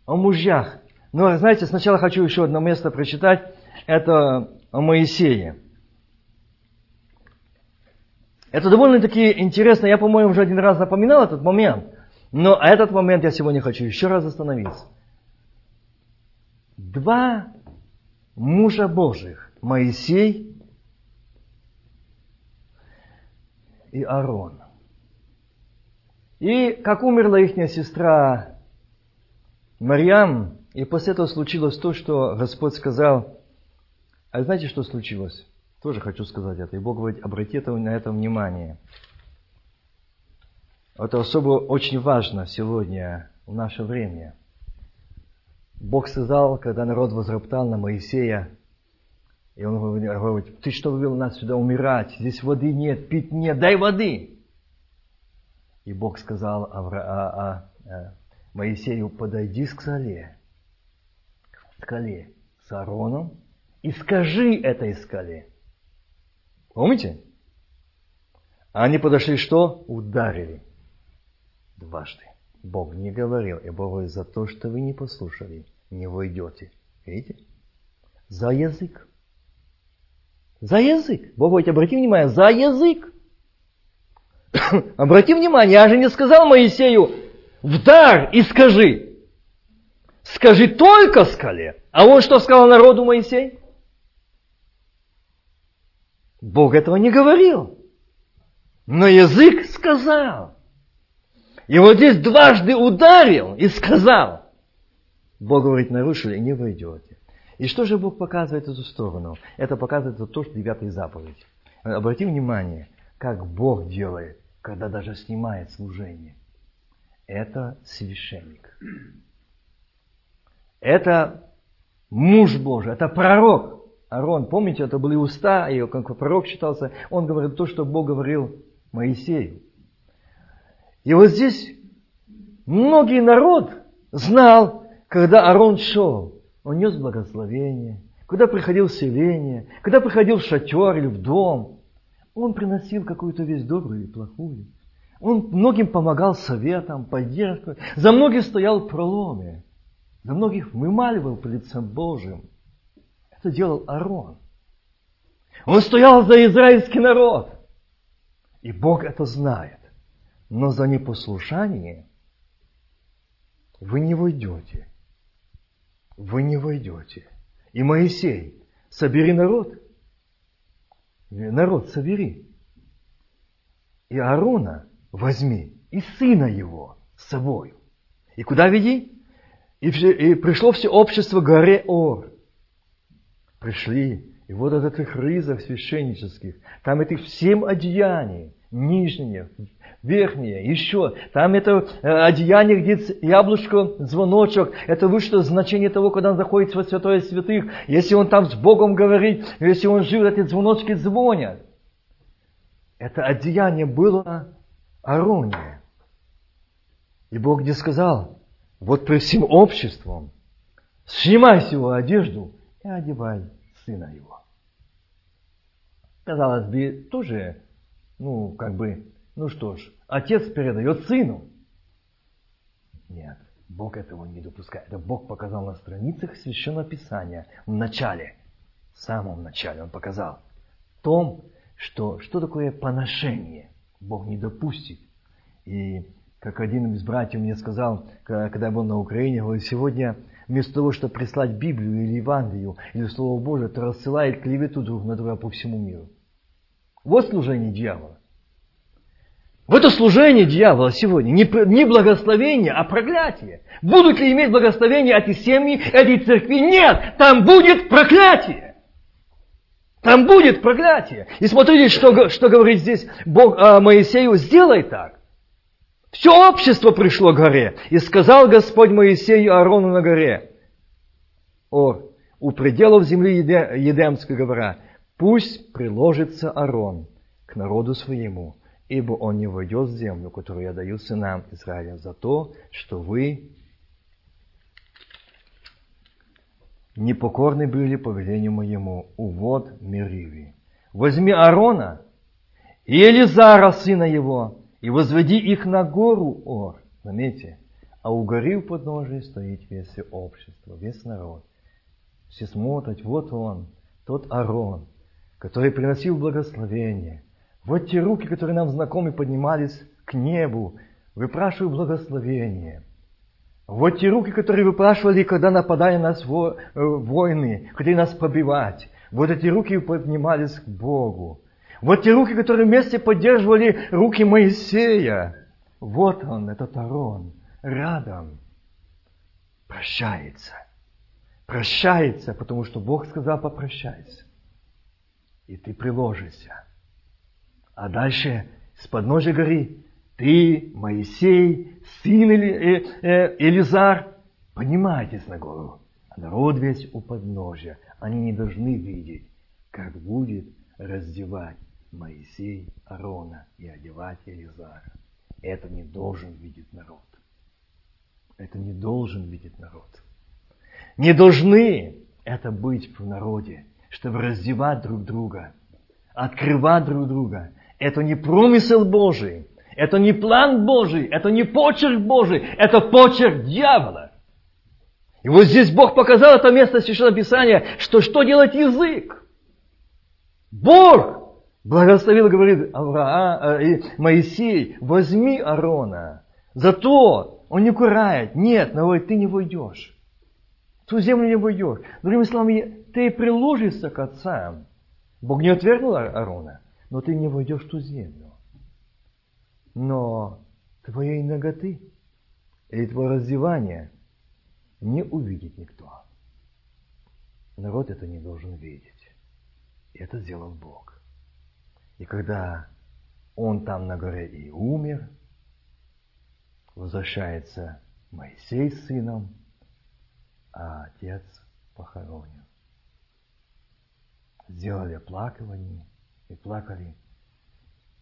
о мужьях. Но, знаете, сначала хочу еще одно место прочитать. Это о Моисее. Это довольно-таки интересно. Я, по-моему, уже один раз напоминал этот момент. Но этот момент я сегодня хочу еще раз остановиться. Два мужа Божьих, Моисей и Аарон. И как умерла их сестра Марьям, и после этого случилось то, что Господь сказал. А знаете, что случилось? Тоже хочу сказать это. И Бог говорит, обратите на это внимание. Это особо очень важно сегодня, в наше время. Бог сказал, когда народ возроптал на Моисея, и он говорит, ты что вывел нас сюда умирать? Здесь воды нет, пить нет, дай воды. И Бог сказал Авра, а, а, а, Моисею, подойди к скале, к скале с Аароном и скажи этой скале. Помните? Они подошли что? Ударили дважды. Бог не говорил, и Бог говорит, за то, что вы не послушали, не войдете. Видите? За язык. За язык. Бог говорит, обрати внимание, за язык. обрати внимание, я же не сказал Моисею, вдар и скажи. Скажи только скале. А он что сказал народу Моисей? Бог этого не говорил. Но язык сказал. И вот здесь дважды ударил и сказал. Бог говорит, нарушили, не войдете. И что же Бог показывает эту сторону? Это показывает то, что девятая заповедь. Обрати внимание, как Бог делает, когда даже снимает служение. Это священник. Это муж Божий, это пророк. Арон, помните, это были уста, и как пророк считался, он говорил то, что Бог говорил Моисею. И вот здесь многие народ знал, когда Арон шел, он нес благословение, когда приходил в селение, когда приходил в шатер или в дом, он приносил какую-то вещь добрую или плохую. Он многим помогал советом, поддержкой. За многих стоял в проломе. За многих вымаливал по лицам Божьим. Это делал Арон. Он стоял за израильский народ. И Бог это знает. Но за непослушание вы не войдете. Вы не войдете. И Моисей, собери народ. Народ собери. И Аарона возьми, и сына его с собой. И куда веди? И, и пришло все общество горе Ор. Пришли, и вот от этих рызов священнических, там этих семь одеяний, нижние, верхние, еще. Там это э, одеяние, где яблочко, звоночек. Это вышло значение того, когда он заходит во святое святых. Если он там с Богом говорит, если он жил, эти звоночки звонят. Это одеяние было Ароне. И Бог не сказал, вот при всем обществом, снимай с его одежду и одевай сына его. Казалось бы, тоже, ну, как бы, ну что ж, отец передает сыну. Нет, Бог этого не допускает. Это Бог показал на страницах Священного Писания в начале, в самом начале Он показал. Том, что, что такое поношение Бог не допустит. И как один из братьев мне сказал, когда я был на Украине, говорит, сегодня вместо того, чтобы прислать Библию или Евангелию, или Слово Божие, то рассылает клевету друг на друга по всему миру. Вот служение дьявола. В это служение дьявола сегодня не, не благословение, а проклятие. Будут ли иметь благословение эти семьи, эти церкви? Нет, там будет проклятие. Там будет проклятие. И смотрите, что, что говорит здесь Бог а, Моисею, сделай так. Все общество пришло к горе. И сказал Господь Моисею Аарону на горе, о, у пределов земли Едемской говоря, пусть приложится Аарон к народу своему, ибо он не войдет в землю, которую я даю сынам Израиля, за то, что вы непокорны были повелению моему, увод Мериви. Возьми Аарона и Елизара, сына его, и возведи их на гору Ор. Заметьте, а у горы у подножия стоит весь общество, весь народ. Все смотрят, вот он, тот Аарон, который приносил благословение. Вот те руки, которые нам знакомы, поднимались к небу, выпрашивая благословение. Вот те руки, которые выпрашивали, когда нападали на нас во, э, войны, хотели нас побивать. Вот эти руки поднимались к Богу. Вот те руки, которые вместе поддерживали руки Моисея. Вот он, этот Арон, рядом. Прощается. Прощается, потому что Бог сказал, попрощайся. И ты приложишься. А дальше с подножия горы ты, Моисей, сын Или, э, э, Елизар, поднимайтесь на гору. А народ весь у подножия. Они не должны видеть, как будет раздевать Моисей Арона и одевать Елизара. Это не должен видеть народ. Это не должен видеть народ. Не должны это быть в народе, чтобы раздевать друг друга, открывать друг друга. Это не промысел Божий, это не план Божий, это не почерк Божий, это почерк дьявола. И вот здесь Бог показал это место Священного Писания, что что делать язык? Бог благословил, говорит Авраам, э, Моисей, возьми Арона. Зато он не курает. Нет, но ты не войдешь. Ту землю не войдешь. Другими словами, ты приложишься к отцам. Бог не отвергнул Арона, но ты не войдешь в ту землю. Но твоей ноготы или твое раздевание не увидит никто. Народ это не должен видеть. Это сделал Бог. И когда он там на горе и умер, возвращается Моисей с сыном, а отец похоронен. Сделали оплакивание и плакали.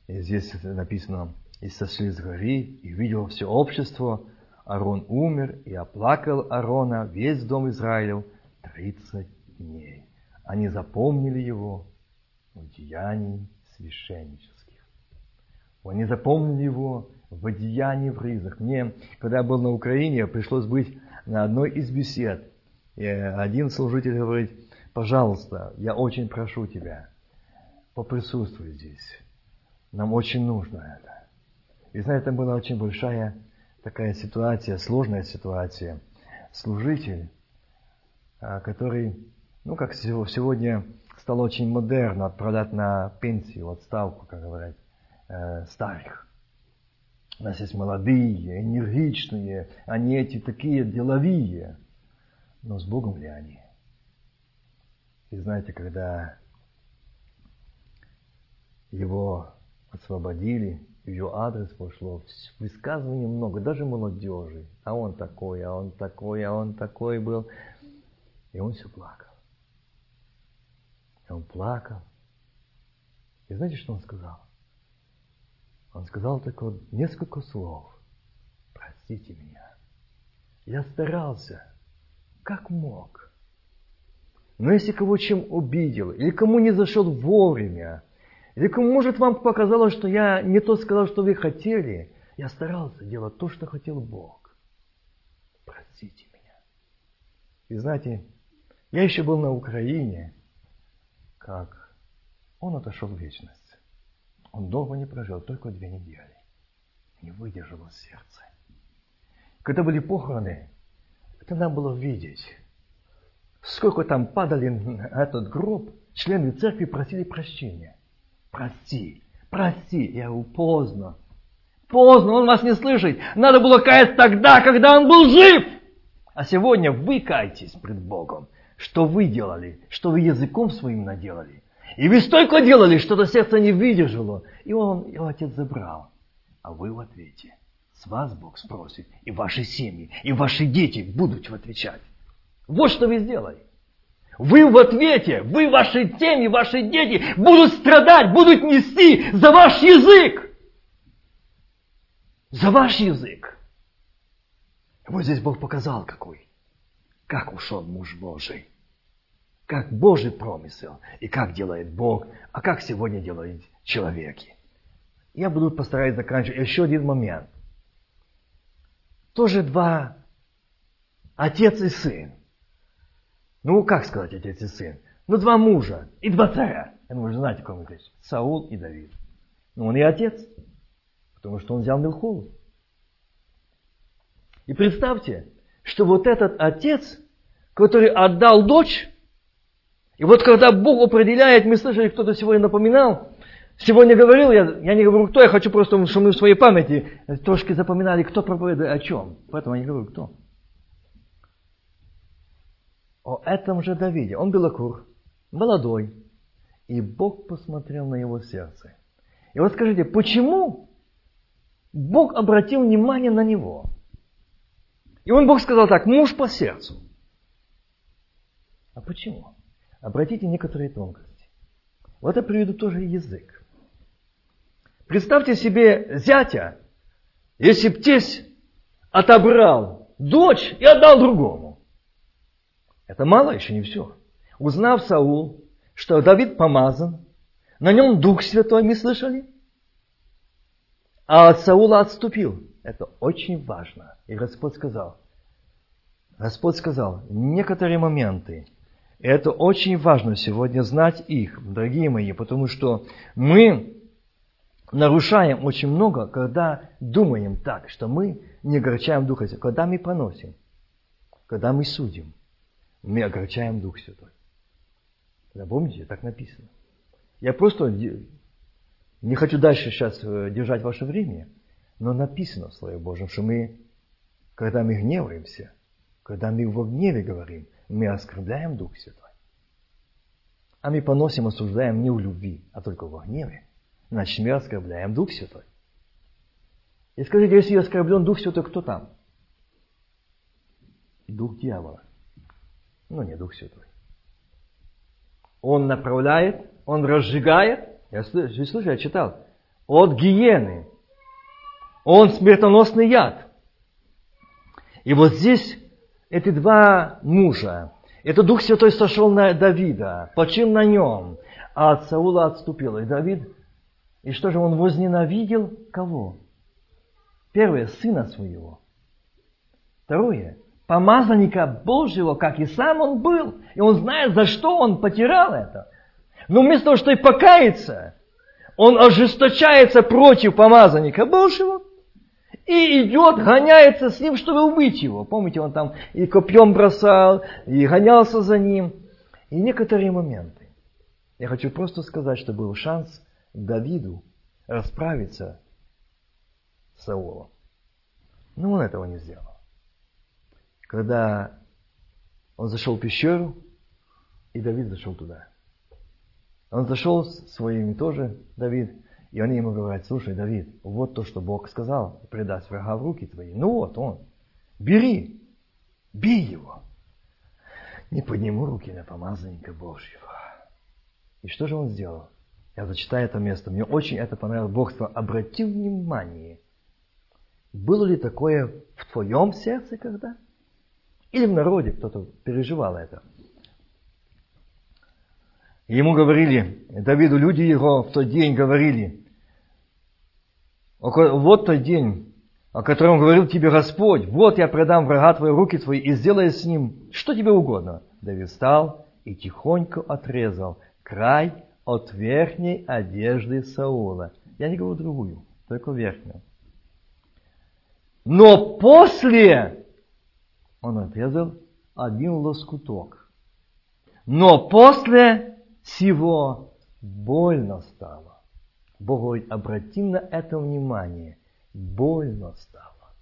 И здесь написано, и сошли с горы, и видел все общество, Арон умер, и оплакал Арона весь дом Израилев тридцать дней. Они запомнили его в деянии священнических. Они запомнили его в одеянии в рызах. Мне, когда я был на Украине, пришлось быть на одной из бесед. И один служитель говорит, пожалуйста, я очень прошу тебя, поприсутствуй здесь. Нам очень нужно это. И знаете, это была очень большая такая ситуация, сложная ситуация. Служитель, а, который, ну, как сегодня стало очень модерно отправлять на пенсию, отставку, как говорят, э, старых. У нас есть молодые, энергичные, они эти такие деловые. Но с Богом ли они? И знаете, когда его освободили, в ее адрес пошло высказываний много, даже молодежи. А он такой, а он такой, а он такой был. И он все плакал. И он плакал. И знаете, что он сказал? Он сказал только несколько слов. Простите меня. Я старался, как мог. Но если кого чем обидел, или кому не зашел вовремя, или может, вам показалось, что я не то сказал, что вы хотели, я старался делать то, что хотел Бог. Простите меня. И знаете, я еще был на Украине, как он отошел в вечность. Он долго не прожил, только две недели. Не выдержало сердце. Когда были похороны, это надо было видеть, сколько там падали на этот гроб, члены церкви просили прощения. Прости, прости. Я говорю, поздно. Поздно, он вас не слышит. Надо было каяться тогда, когда он был жив. А сегодня вы кайтесь пред Богом. Что вы делали? Что вы языком своим наделали? И вы столько делали, что-то сердце не выдержало. И он, его отец забрал. А вы в ответе. С вас Бог спросит. И ваши семьи, и ваши дети будут отвечать. Вот что вы сделали. Вы в ответе, вы, ваши семьи, ваши дети будут страдать, будут нести за ваш язык. За ваш язык. Вот здесь Бог показал какой. Как ушел муж Божий как Божий промысел, и как делает Бог, а как сегодня делают человеки. Я буду постараюсь заканчивать. Еще один момент. Тоже два отец и сын. Ну, как сказать отец и сын? Ну, два мужа и два царя. Думаю, вы знаете, кого речь. Саул и Давид. Ну, он и отец, потому что он взял Милхолу. И представьте, что вот этот отец, который отдал дочь, и вот когда Бог определяет, мы слышали, кто-то сегодня напоминал, сегодня говорил, я, я не говорю кто, я хочу просто, чтобы мы в своей памяти трошки запоминали, кто проповедует о чем. Поэтому я не говорю кто. О этом же Давиде. Он белокур, молодой. И Бог посмотрел на его сердце. И вот скажите, почему Бог обратил внимание на него. И он Бог сказал так, муж по сердцу. А почему? Обратите некоторые тонкости. Вот я приведу тоже язык. Представьте себе зятя, если б тесть отобрал дочь и отдал другому. Это мало еще не все. Узнав Саул, что Давид помазан, на нем Дух Святой, мы слышали? А от Саула отступил. Это очень важно. И Господь сказал, Господь сказал, некоторые моменты, это очень важно сегодня знать их, дорогие мои, потому что мы нарушаем очень много, когда думаем так, что мы не огорчаем Духа Святого. Когда мы поносим, когда мы судим, мы огорчаем Дух Святой. Запомните, так написано. Я просто не хочу дальше сейчас э, держать ваше время, но написано в Слове Божьем, что мы, когда мы гневаемся, когда мы в гневе говорим, мы оскорбляем Дух Святой. А мы поносим, осуждаем не в любви, а только в гневе. Значит, мы оскорбляем Дух Святой. И скажите, если оскорблен Дух Святой, кто там? Дух дьявола. Ну, не Дух Святой. Он направляет, он разжигает. Я слышал, я читал. От гиены. Он смертоносный яд. И вот здесь эти два мужа, это Дух Святой сошел на Давида, почил на нем, а от Саула отступил. И Давид, и что же он возненавидел? Кого? Первое, сына своего. Второе, помазанника Божьего, как и сам он был. И он знает, за что он потерял это. Но вместо того, чтобы покаяться, он ожесточается против помазанника Божьего и идет, гоняется с ним, чтобы убить его. Помните, он там и копьем бросал, и гонялся за ним. И некоторые моменты. Я хочу просто сказать, что был шанс Давиду расправиться с Саулом. Но он этого не сделал когда он зашел в пещеру, и Давид зашел туда. Он зашел с своими тоже, Давид, и они ему говорят, слушай, Давид, вот то, что Бог сказал, предаст врага в руки твои. Ну вот он, бери, бей его. Не подниму руки на помазанника Божьего. И что же он сделал? Я зачитаю это место. Мне очень это понравилось. Бог сказал, обрати внимание, было ли такое в твоем сердце когда? Или в народе кто-то переживал это. Ему говорили, Давиду люди его в тот день говорили, вот тот день, о котором говорил тебе Господь, вот я предам врага твои руки твои и сделай с ним что тебе угодно. Давид встал и тихонько отрезал край от верхней одежды Саула. Я не говорю другую, только верхнюю. Но после он отрезал один лоскуток. Но после всего больно стало. Бог говорит, обрати на это внимание. Больно стало.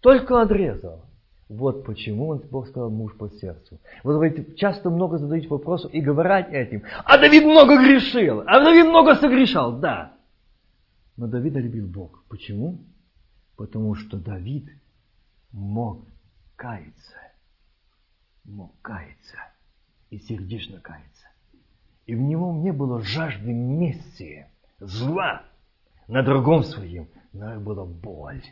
Только отрезал. Вот почему он, Бог сказал, муж по сердцу. Вот говорите, часто много задаете вопросов и говорят этим. А Давид много грешил, а Давид много согрешал. Да. Но Давида любил Бог. Почему? Потому что Давид мог каяться, мог каяться и сердечно каяться. И в нем не было жажды мести, зла на другом своем, но была боль.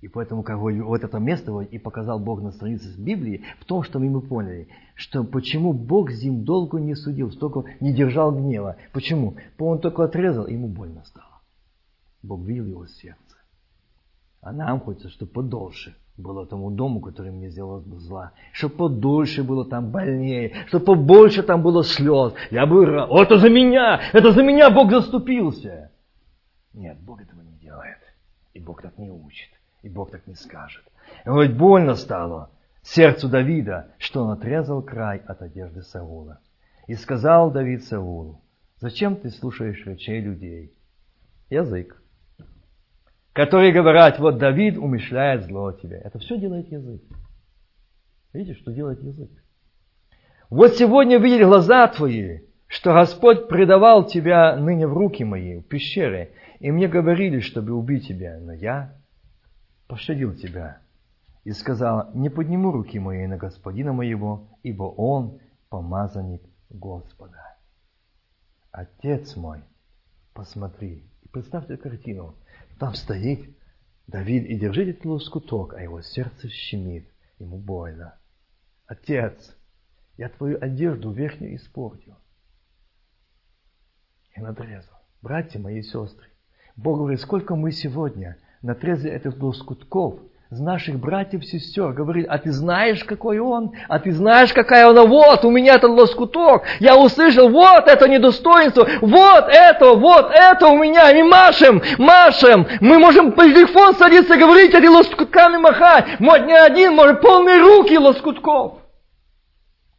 И поэтому как бы, вот это место и показал Бог на странице Библии в том, что мы поняли, что почему Бог зим долго не судил, столько не держал гнева. Почему? Он только отрезал, и ему больно стало. Бог видел его сердце. А нам хочется, чтобы подольше было тому дому, который мне сделал зла. Чтобы подольше было там больнее, чтобы побольше там было слез. Я бы рад. Это за меня! Это за меня Бог заступился! Нет, Бог этого не делает. И Бог так не учит. И Бог так не скажет. И вот больно стало сердцу Давида, что он отрезал край от одежды Саула. И сказал Давид Саулу, зачем ты слушаешь речей людей? Язык которые говорят, вот Давид умышляет зло тебе. Это все делает язык. Видите, что делает язык? Вот сегодня видели глаза твои, что Господь предавал тебя ныне в руки мои, в пещере, и мне говорили, чтобы убить тебя, но я пощадил тебя и сказал, не подниму руки мои на господина моего, ибо он помазанник Господа. Отец мой, посмотри, и представьте картину, там стоит Давид и держит этот лоскуток, а его сердце щемит, ему больно. Отец, я твою одежду верхнюю испортил и надрезал. Братья мои и сестры, Бог говорит, сколько мы сегодня надрезали этих лоскутков с наших братьев и сестер, говорит, а ты знаешь, какой он? А ты знаешь, какая она? Вот, у меня этот лоскуток. Я услышал, вот это недостоинство, вот это, вот это у меня. И машем, машем. Мы можем по телефон садиться говорить, эти лоскутками махать. Вот не один, может, полные руки лоскутков.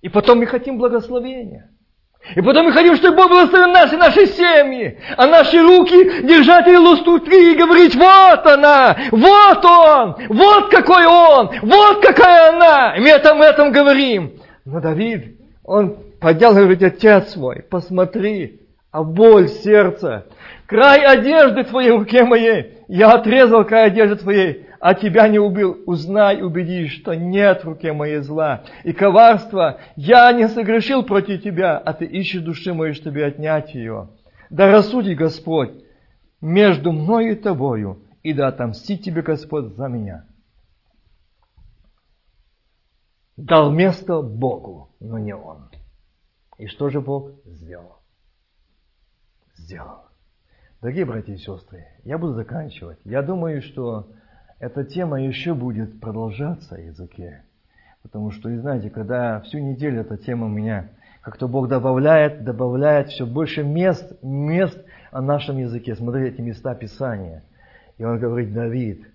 И потом мы хотим благословения. И потом мы хотим, чтобы Бог благословил нас и наши семьи, а наши руки держать эти лустутки и говорить, вот она, вот он, вот какой он, вот какая она. И мы этом, этом говорим. Но Давид, он поднял и говорит, отец мой, посмотри, а боль сердца, край одежды твоей в руке моей, я отрезал край одежды твоей, а тебя не убил, узнай, убедись, что нет в руке моей зла. И коварство, я не согрешил против тебя, а ты ищешь души моей, чтобы отнять ее. Да рассуди Господь между мною и тобою, и да отомстит тебе Господь за меня. Дал место Богу, но не Он. И что же Бог сделал? Сделал. Дорогие братья и сестры, я буду заканчивать. Я думаю, что эта тема еще будет продолжаться языке. Потому что, и знаете, когда всю неделю эта тема у меня, как-то Бог добавляет, добавляет все больше мест, мест о нашем языке. Смотрите эти места Писания. И он говорит, Давид,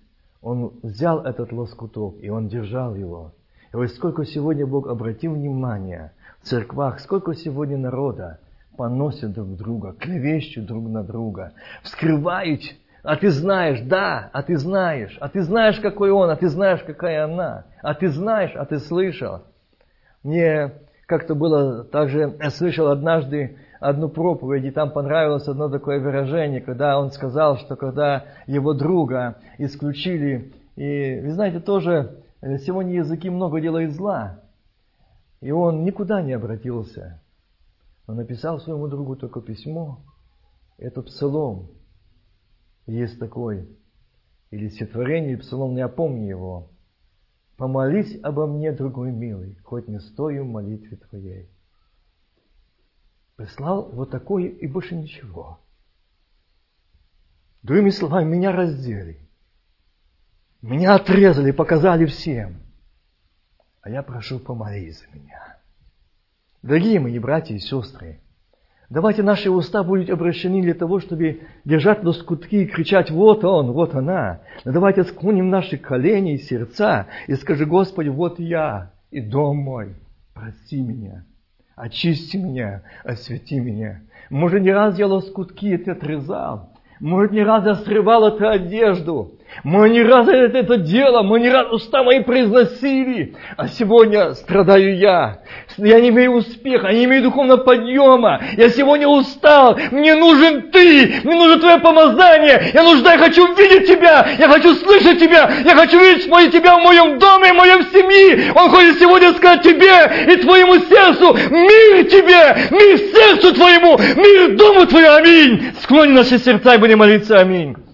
он взял этот лоскуток, и он держал его. И говорит, сколько сегодня Бог обратил внимание в церквах, сколько сегодня народа поносят друг друга, клевещут друг на друга, вскрывают а ты знаешь, да, а ты знаешь, а ты знаешь, какой он, а ты знаешь, какая она, а ты знаешь, а ты слышал. Мне как-то было, также я слышал однажды одну проповедь, и там понравилось одно такое выражение, когда он сказал, что когда его друга исключили, и вы знаете, тоже э, сегодня языки много делают зла, и он никуда не обратился. Он написал своему другу только письмо, это псалом, есть такой, или стихотворение, псалом, не опомни его. Помолись обо мне, другой милый, хоть не стою молитве твоей. Прислал вот такое и больше ничего. Другими словами, меня раздели. Меня отрезали, показали всем. А я прошу, помолись за меня. Дорогие мои братья и сестры, Давайте наши уста будут обращены для того, чтобы держать лоскутки и кричать, вот он, вот она. Но давайте склоним наши колени и сердца и скажи, Господи, вот я и дом мой, прости меня, очисти меня, освети меня. Может, не раз я лоскутки это отрезал, может, не раз я срывал эту одежду, мы не раз это, это дело, мы не раз уста мои произносили, а сегодня страдаю я. Я не имею успеха, я не имею духовного подъема. Я сегодня устал, мне нужен Ты, мне нужно Твое помазание. Я нуждаюсь, я хочу видеть Тебя, я хочу слышать Тебя, я хочу видеть мой, Тебя в моем доме, в моем семье. Он хочет сегодня сказать Тебе и Твоему сердцу, мир Тебе, мир сердцу Твоему, мир дому Твоему, аминь. Склони наши сердца и будем молиться, аминь.